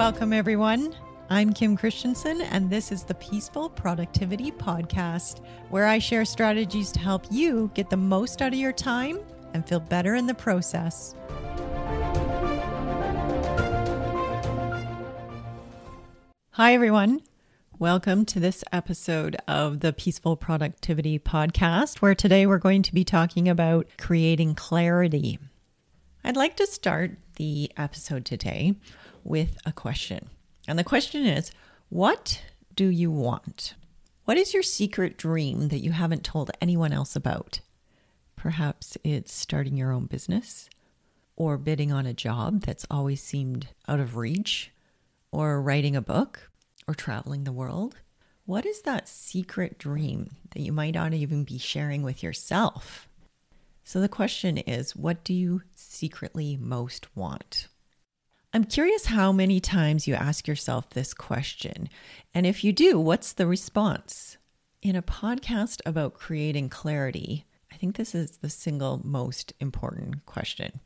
Welcome, everyone. I'm Kim Christensen, and this is the Peaceful Productivity Podcast, where I share strategies to help you get the most out of your time and feel better in the process. Hi, everyone. Welcome to this episode of the Peaceful Productivity Podcast, where today we're going to be talking about creating clarity. I'd like to start the episode today with a question. And the question is What do you want? What is your secret dream that you haven't told anyone else about? Perhaps it's starting your own business, or bidding on a job that's always seemed out of reach, or writing a book, or traveling the world. What is that secret dream that you might not even be sharing with yourself? So the question is what do you secretly most want? I'm curious how many times you ask yourself this question. And if you do, what's the response? In a podcast about creating clarity, I think this is the single most important question.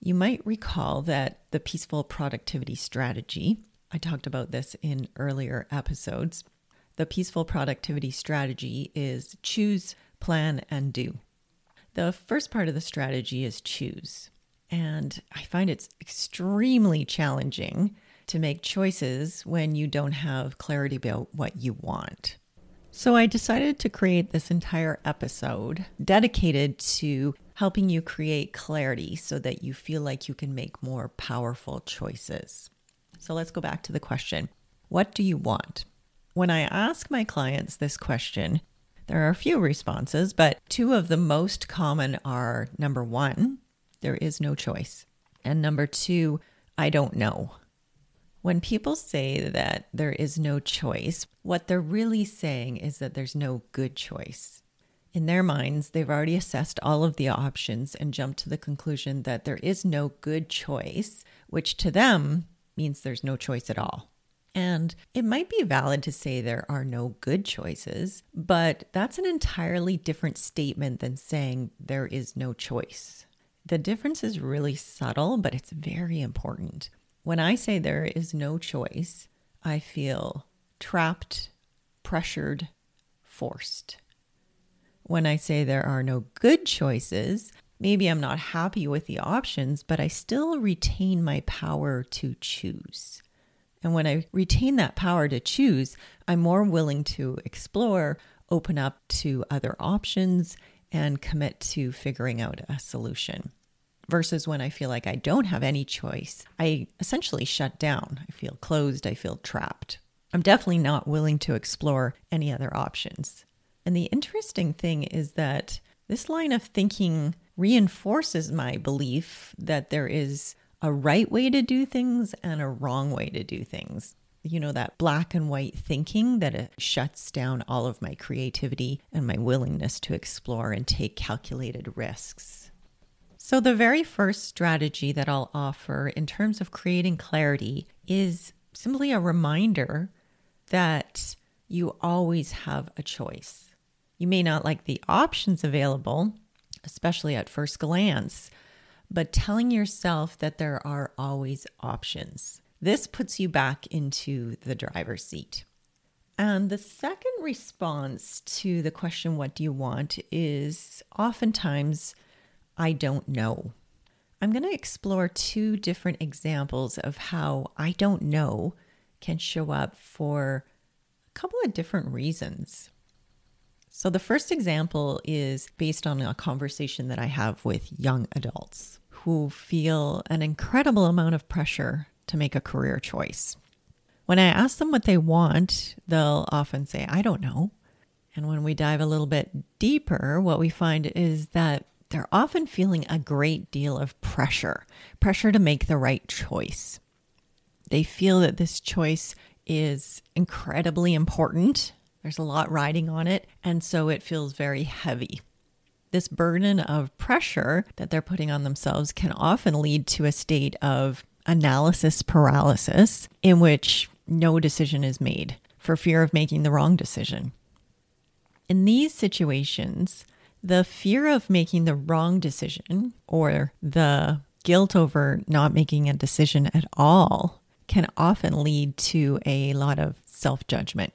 You might recall that the peaceful productivity strategy, I talked about this in earlier episodes. The peaceful productivity strategy is choose, plan, and do. The first part of the strategy is choose. And I find it's extremely challenging to make choices when you don't have clarity about what you want. So I decided to create this entire episode dedicated to helping you create clarity so that you feel like you can make more powerful choices. So let's go back to the question What do you want? When I ask my clients this question, there are a few responses, but two of the most common are number one, there is no choice. And number two, I don't know. When people say that there is no choice, what they're really saying is that there's no good choice. In their minds, they've already assessed all of the options and jumped to the conclusion that there is no good choice, which to them means there's no choice at all. And it might be valid to say there are no good choices, but that's an entirely different statement than saying there is no choice. The difference is really subtle, but it's very important. When I say there is no choice, I feel trapped, pressured, forced. When I say there are no good choices, maybe I'm not happy with the options, but I still retain my power to choose. And when I retain that power to choose, I'm more willing to explore, open up to other options, and commit to figuring out a solution. Versus when I feel like I don't have any choice, I essentially shut down. I feel closed, I feel trapped. I'm definitely not willing to explore any other options. And the interesting thing is that this line of thinking reinforces my belief that there is a right way to do things and a wrong way to do things you know, that black and white thinking that it shuts down all of my creativity and my willingness to explore and take calculated risks. So, the very first strategy that I'll offer in terms of creating clarity is simply a reminder that you always have a choice. You may not like the options available, especially at first glance, but telling yourself that there are always options. This puts you back into the driver's seat. And the second response to the question, What do you want? is oftentimes, I don't know. I'm going to explore two different examples of how I don't know can show up for a couple of different reasons. So, the first example is based on a conversation that I have with young adults who feel an incredible amount of pressure to make a career choice. When I ask them what they want, they'll often say, I don't know. And when we dive a little bit deeper, what we find is that they're often feeling a great deal of pressure pressure to make the right choice. They feel that this choice is incredibly important. There's a lot riding on it, and so it feels very heavy. This burden of pressure that they're putting on themselves can often lead to a state of analysis paralysis in which no decision is made for fear of making the wrong decision. In these situations, the fear of making the wrong decision or the guilt over not making a decision at all can often lead to a lot of self judgment.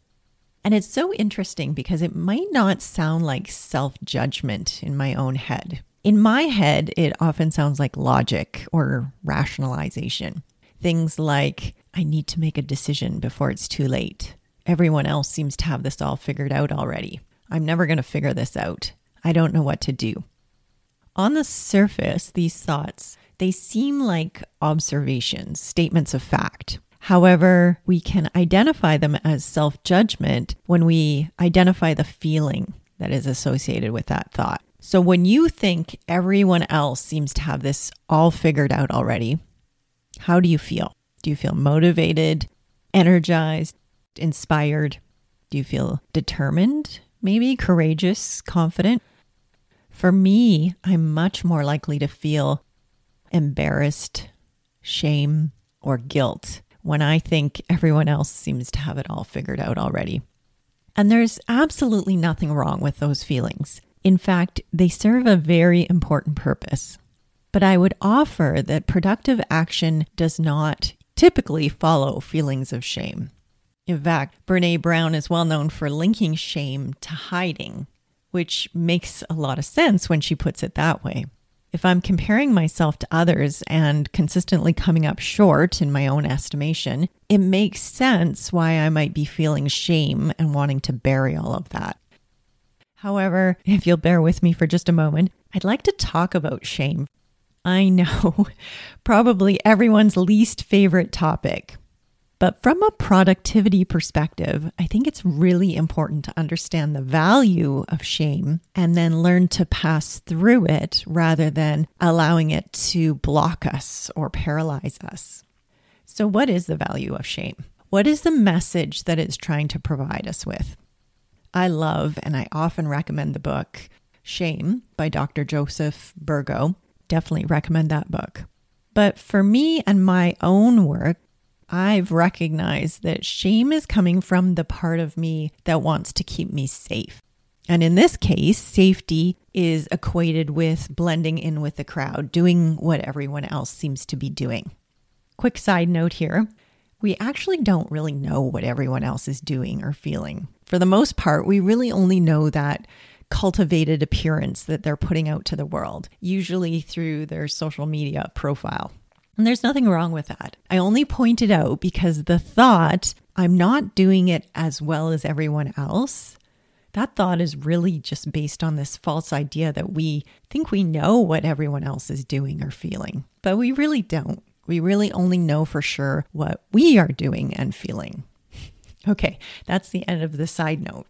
And it's so interesting because it might not sound like self judgment in my own head. In my head, it often sounds like logic or rationalization. Things like, I need to make a decision before it's too late. Everyone else seems to have this all figured out already. I'm never going to figure this out. I don't know what to do. On the surface, these thoughts, they seem like observations, statements of fact. However, we can identify them as self judgment when we identify the feeling that is associated with that thought. So when you think everyone else seems to have this all figured out already, how do you feel? Do you feel motivated, energized, inspired? Do you feel determined, maybe courageous, confident? For me, I'm much more likely to feel embarrassed, shame, or guilt when I think everyone else seems to have it all figured out already. And there's absolutely nothing wrong with those feelings. In fact, they serve a very important purpose. But I would offer that productive action does not typically follow feelings of shame. In fact, Brene Brown is well known for linking shame to hiding, which makes a lot of sense when she puts it that way. If I'm comparing myself to others and consistently coming up short in my own estimation, it makes sense why I might be feeling shame and wanting to bury all of that. However, if you'll bear with me for just a moment, I'd like to talk about shame. I know, probably everyone's least favorite topic. But from a productivity perspective, I think it's really important to understand the value of shame and then learn to pass through it rather than allowing it to block us or paralyze us. So, what is the value of shame? What is the message that it's trying to provide us with? I love and I often recommend the book Shame by Dr. Joseph Burgo. Definitely recommend that book. But for me and my own work, I've recognized that shame is coming from the part of me that wants to keep me safe. And in this case, safety is equated with blending in with the crowd, doing what everyone else seems to be doing. Quick side note here we actually don't really know what everyone else is doing or feeling. For the most part, we really only know that cultivated appearance that they're putting out to the world, usually through their social media profile. And there's nothing wrong with that. I only point it out because the thought, I'm not doing it as well as everyone else, that thought is really just based on this false idea that we think we know what everyone else is doing or feeling, but we really don't. We really only know for sure what we are doing and feeling. Okay, that's the end of the side note.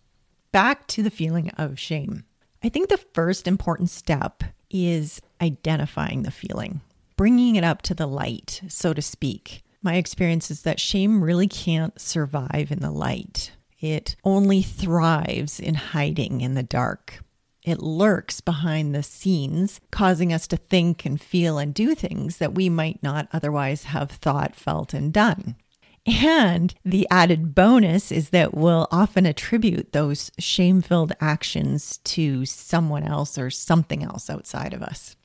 Back to the feeling of shame. I think the first important step is identifying the feeling bringing it up to the light, so to speak. My experience is that shame really can't survive in the light. It only thrives in hiding in the dark. It lurks behind the scenes, causing us to think and feel and do things that we might not otherwise have thought, felt, and done. And the added bonus is that we'll often attribute those shame filled actions to someone else or something else outside of us.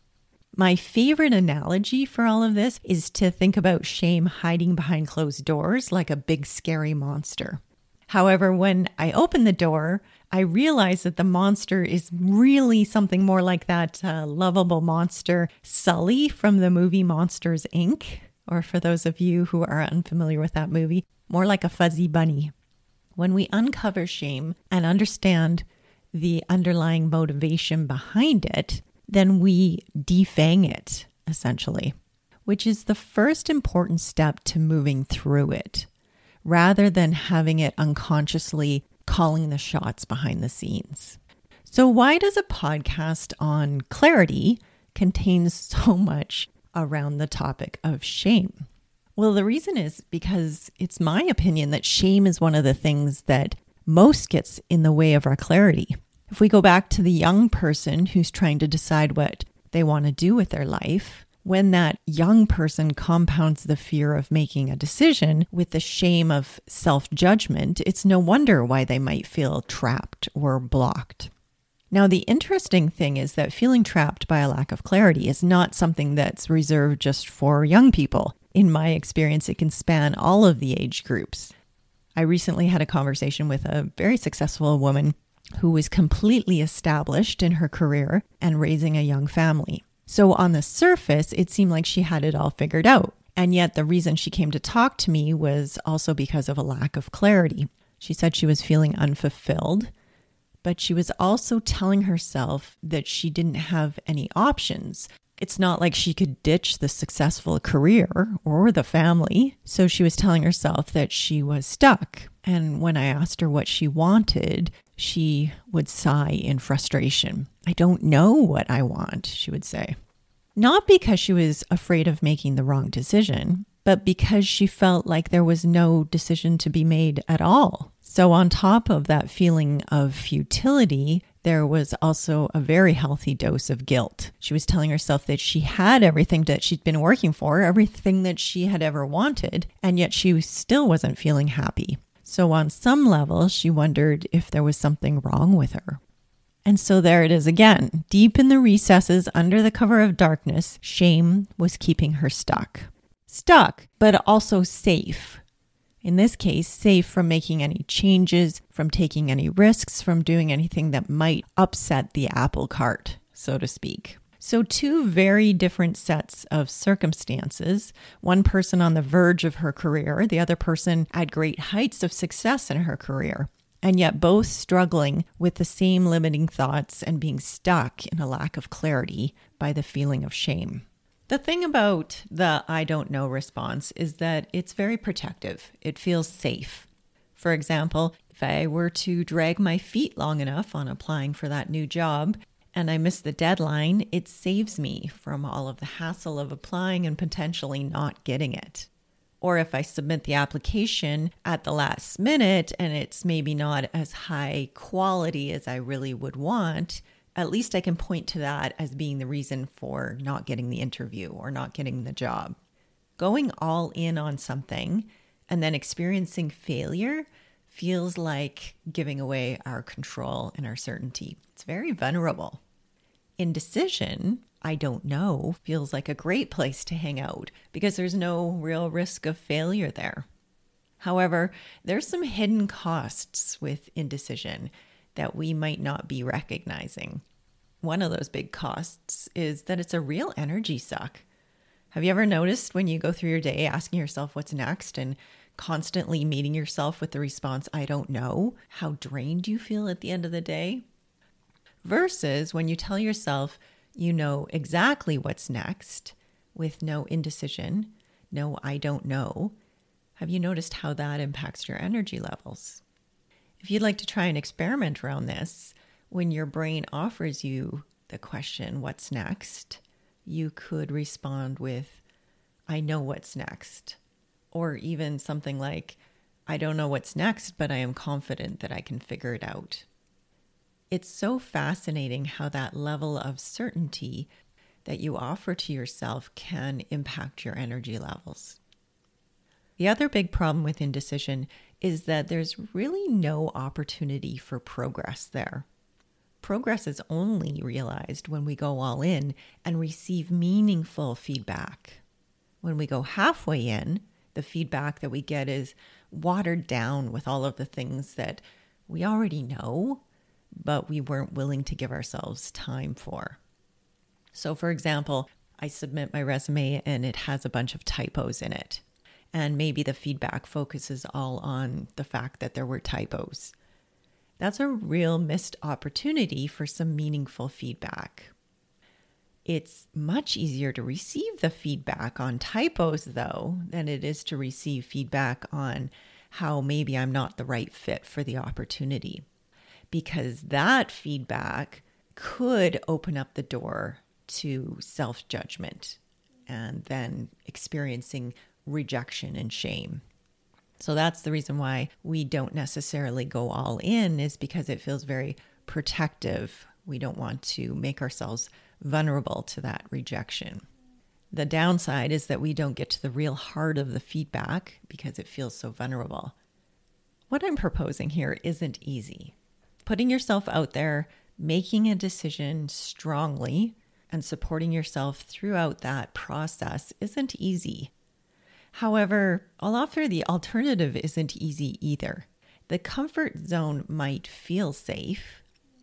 My favorite analogy for all of this is to think about shame hiding behind closed doors like a big scary monster. However, when I open the door, I realize that the monster is really something more like that uh, lovable monster Sully from the movie Monsters Inc., or for those of you who are unfamiliar with that movie, more like a fuzzy bunny. When we uncover shame and understand the underlying motivation behind it, then we defang it, essentially, which is the first important step to moving through it, rather than having it unconsciously calling the shots behind the scenes. So, why does a podcast on clarity contain so much around the topic of shame? Well, the reason is because it's my opinion that shame is one of the things that most gets in the way of our clarity. If we go back to the young person who's trying to decide what they want to do with their life, when that young person compounds the fear of making a decision with the shame of self judgment, it's no wonder why they might feel trapped or blocked. Now, the interesting thing is that feeling trapped by a lack of clarity is not something that's reserved just for young people. in my experience, it can span all of the age groups. I recently had a conversation with a very successful woman who was completely established in her career and raising a young family. So, on the surface, it seemed like she had it all figured out. And yet, the reason she came to talk to me was also because of a lack of clarity. She said she was feeling unfulfilled, but she was also telling herself that she didn't have any options. It's not like she could ditch the successful career or the family. So she was telling herself that she was stuck. And when I asked her what she wanted, she would sigh in frustration. I don't know what I want, she would say. Not because she was afraid of making the wrong decision, but because she felt like there was no decision to be made at all. So, on top of that feeling of futility, there was also a very healthy dose of guilt. She was telling herself that she had everything that she'd been working for, everything that she had ever wanted, and yet she still wasn't feeling happy. So, on some level, she wondered if there was something wrong with her. And so there it is again. Deep in the recesses, under the cover of darkness, shame was keeping her stuck. Stuck, but also safe. In this case, safe from making any changes, from taking any risks, from doing anything that might upset the apple cart, so to speak. So, two very different sets of circumstances. One person on the verge of her career, the other person at great heights of success in her career and yet both struggling with the same limiting thoughts and being stuck in a lack of clarity by the feeling of shame. The thing about the I don't know response is that it's very protective, it feels safe. For example, if I were to drag my feet long enough on applying for that new job and I miss the deadline, it saves me from all of the hassle of applying and potentially not getting it. Or if I submit the application at the last minute and it's maybe not as high quality as I really would want, at least I can point to that as being the reason for not getting the interview or not getting the job. Going all in on something and then experiencing failure feels like giving away our control and our certainty. It's very vulnerable. Indecision I don't know feels like a great place to hang out because there's no real risk of failure there. However, there's some hidden costs with indecision that we might not be recognizing. One of those big costs is that it's a real energy suck. Have you ever noticed when you go through your day asking yourself what's next and constantly meeting yourself with the response, I don't know, how drained you feel at the end of the day? Versus when you tell yourself, you know exactly what's next with no indecision, no, I don't know. Have you noticed how that impacts your energy levels? If you'd like to try an experiment around this, when your brain offers you the question, What's next? you could respond with, I know what's next. Or even something like, I don't know what's next, but I am confident that I can figure it out. It's so fascinating how that level of certainty that you offer to yourself can impact your energy levels. The other big problem with indecision is that there's really no opportunity for progress there. Progress is only realized when we go all in and receive meaningful feedback. When we go halfway in, the feedback that we get is watered down with all of the things that we already know but we weren't willing to give ourselves time for. So, for example, I submit my resume and it has a bunch of typos in it. And maybe the feedback focuses all on the fact that there were typos. That's a real missed opportunity for some meaningful feedback. It's much easier to receive the feedback on typos, though, than it is to receive feedback on how maybe I'm not the right fit for the opportunity because that feedback could open up the door to self judgment and then experiencing rejection and shame. So that's the reason why we don't necessarily go all in, is because it feels very protective. We don't want to make ourselves vulnerable to that rejection. The downside is that we don't get to the real heart of the feedback because it feels so vulnerable. What I'm proposing here isn't easy putting yourself out there, making a decision strongly, and supporting yourself throughout that process isn't easy. However, I'll offer the alternative isn't easy either. The comfort zone might feel safe.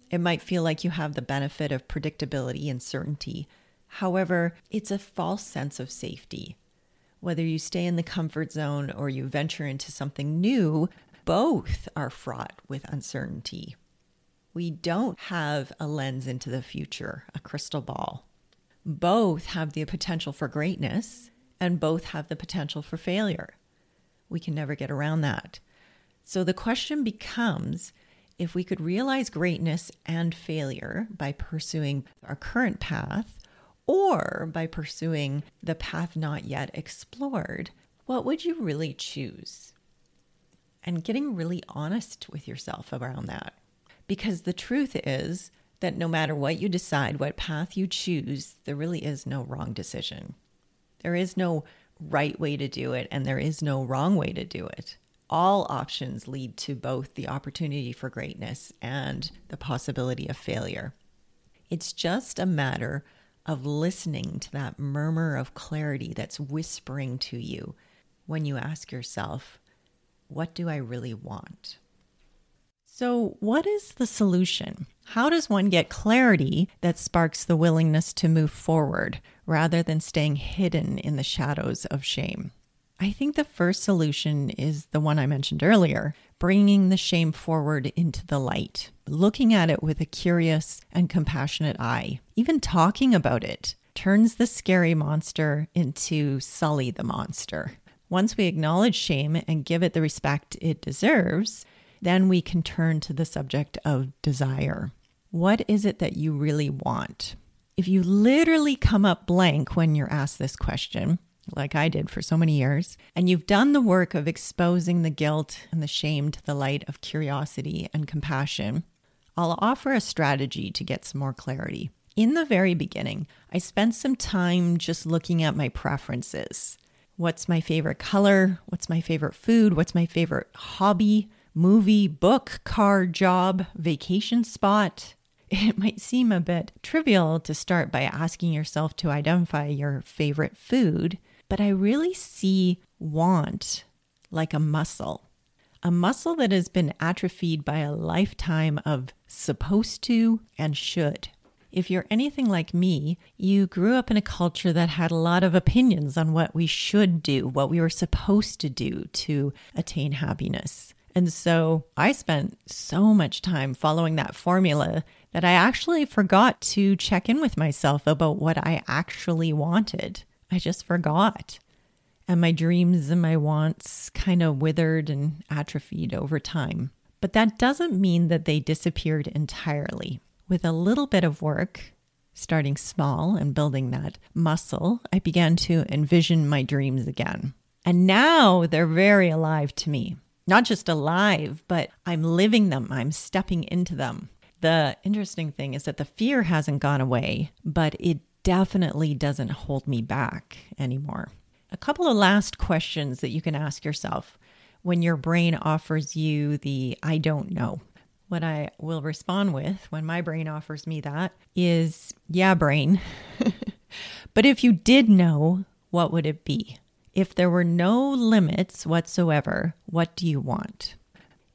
It might feel like you have the benefit of predictability and certainty. However, it's a false sense of safety. Whether you stay in the comfort zone or you venture into something new, both are fraught with uncertainty. We don't have a lens into the future, a crystal ball. Both have the potential for greatness and both have the potential for failure. We can never get around that. So the question becomes if we could realize greatness and failure by pursuing our current path or by pursuing the path not yet explored, what would you really choose? And getting really honest with yourself around that. Because the truth is that no matter what you decide, what path you choose, there really is no wrong decision. There is no right way to do it, and there is no wrong way to do it all options lead to both the opportunity for greatness and the possibility of failure. It's just a matter of listening to that murmur of clarity that's whispering to you when you ask yourself, What do I really want? So, what is the solution? How does one get clarity that sparks the willingness to move forward rather than staying hidden in the shadows of shame? I think the first solution is the one I mentioned earlier bringing the shame forward into the light, looking at it with a curious and compassionate eye. Even talking about it turns the scary monster into Sully the monster. Once we acknowledge shame and give it the respect it deserves, then we can turn to the subject of desire. What is it that you really want? If you literally come up blank when you're asked this question, like I did for so many years, and you've done the work of exposing the guilt and the shame to the light of curiosity and compassion, I'll offer a strategy to get some more clarity. In the very beginning, I spent some time just looking at my preferences. What's my favorite color? What's my favorite food? What's my favorite hobby, movie, book, car, job, vacation spot? It might seem a bit trivial to start by asking yourself to identify your favorite food, but I really see want like a muscle, a muscle that has been atrophied by a lifetime of supposed to and should. If you're anything like me, you grew up in a culture that had a lot of opinions on what we should do, what we were supposed to do to attain happiness. And so I spent so much time following that formula that I actually forgot to check in with myself about what I actually wanted. I just forgot. And my dreams and my wants kind of withered and atrophied over time. But that doesn't mean that they disappeared entirely. With a little bit of work, starting small and building that muscle, I began to envision my dreams again. And now they're very alive to me. Not just alive, but I'm living them, I'm stepping into them. The interesting thing is that the fear hasn't gone away, but it definitely doesn't hold me back anymore. A couple of last questions that you can ask yourself when your brain offers you the I don't know. What I will respond with when my brain offers me that is, yeah, brain. but if you did know, what would it be? If there were no limits whatsoever, what do you want?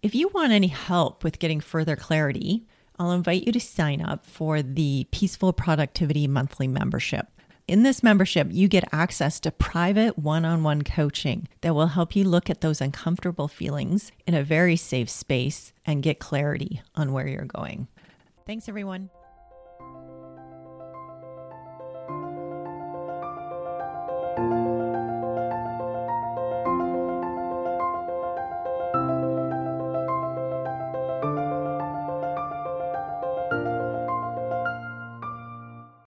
If you want any help with getting further clarity, I'll invite you to sign up for the Peaceful Productivity Monthly Membership. In this membership, you get access to private one on one coaching that will help you look at those uncomfortable feelings in a very safe space and get clarity on where you're going. Thanks, everyone.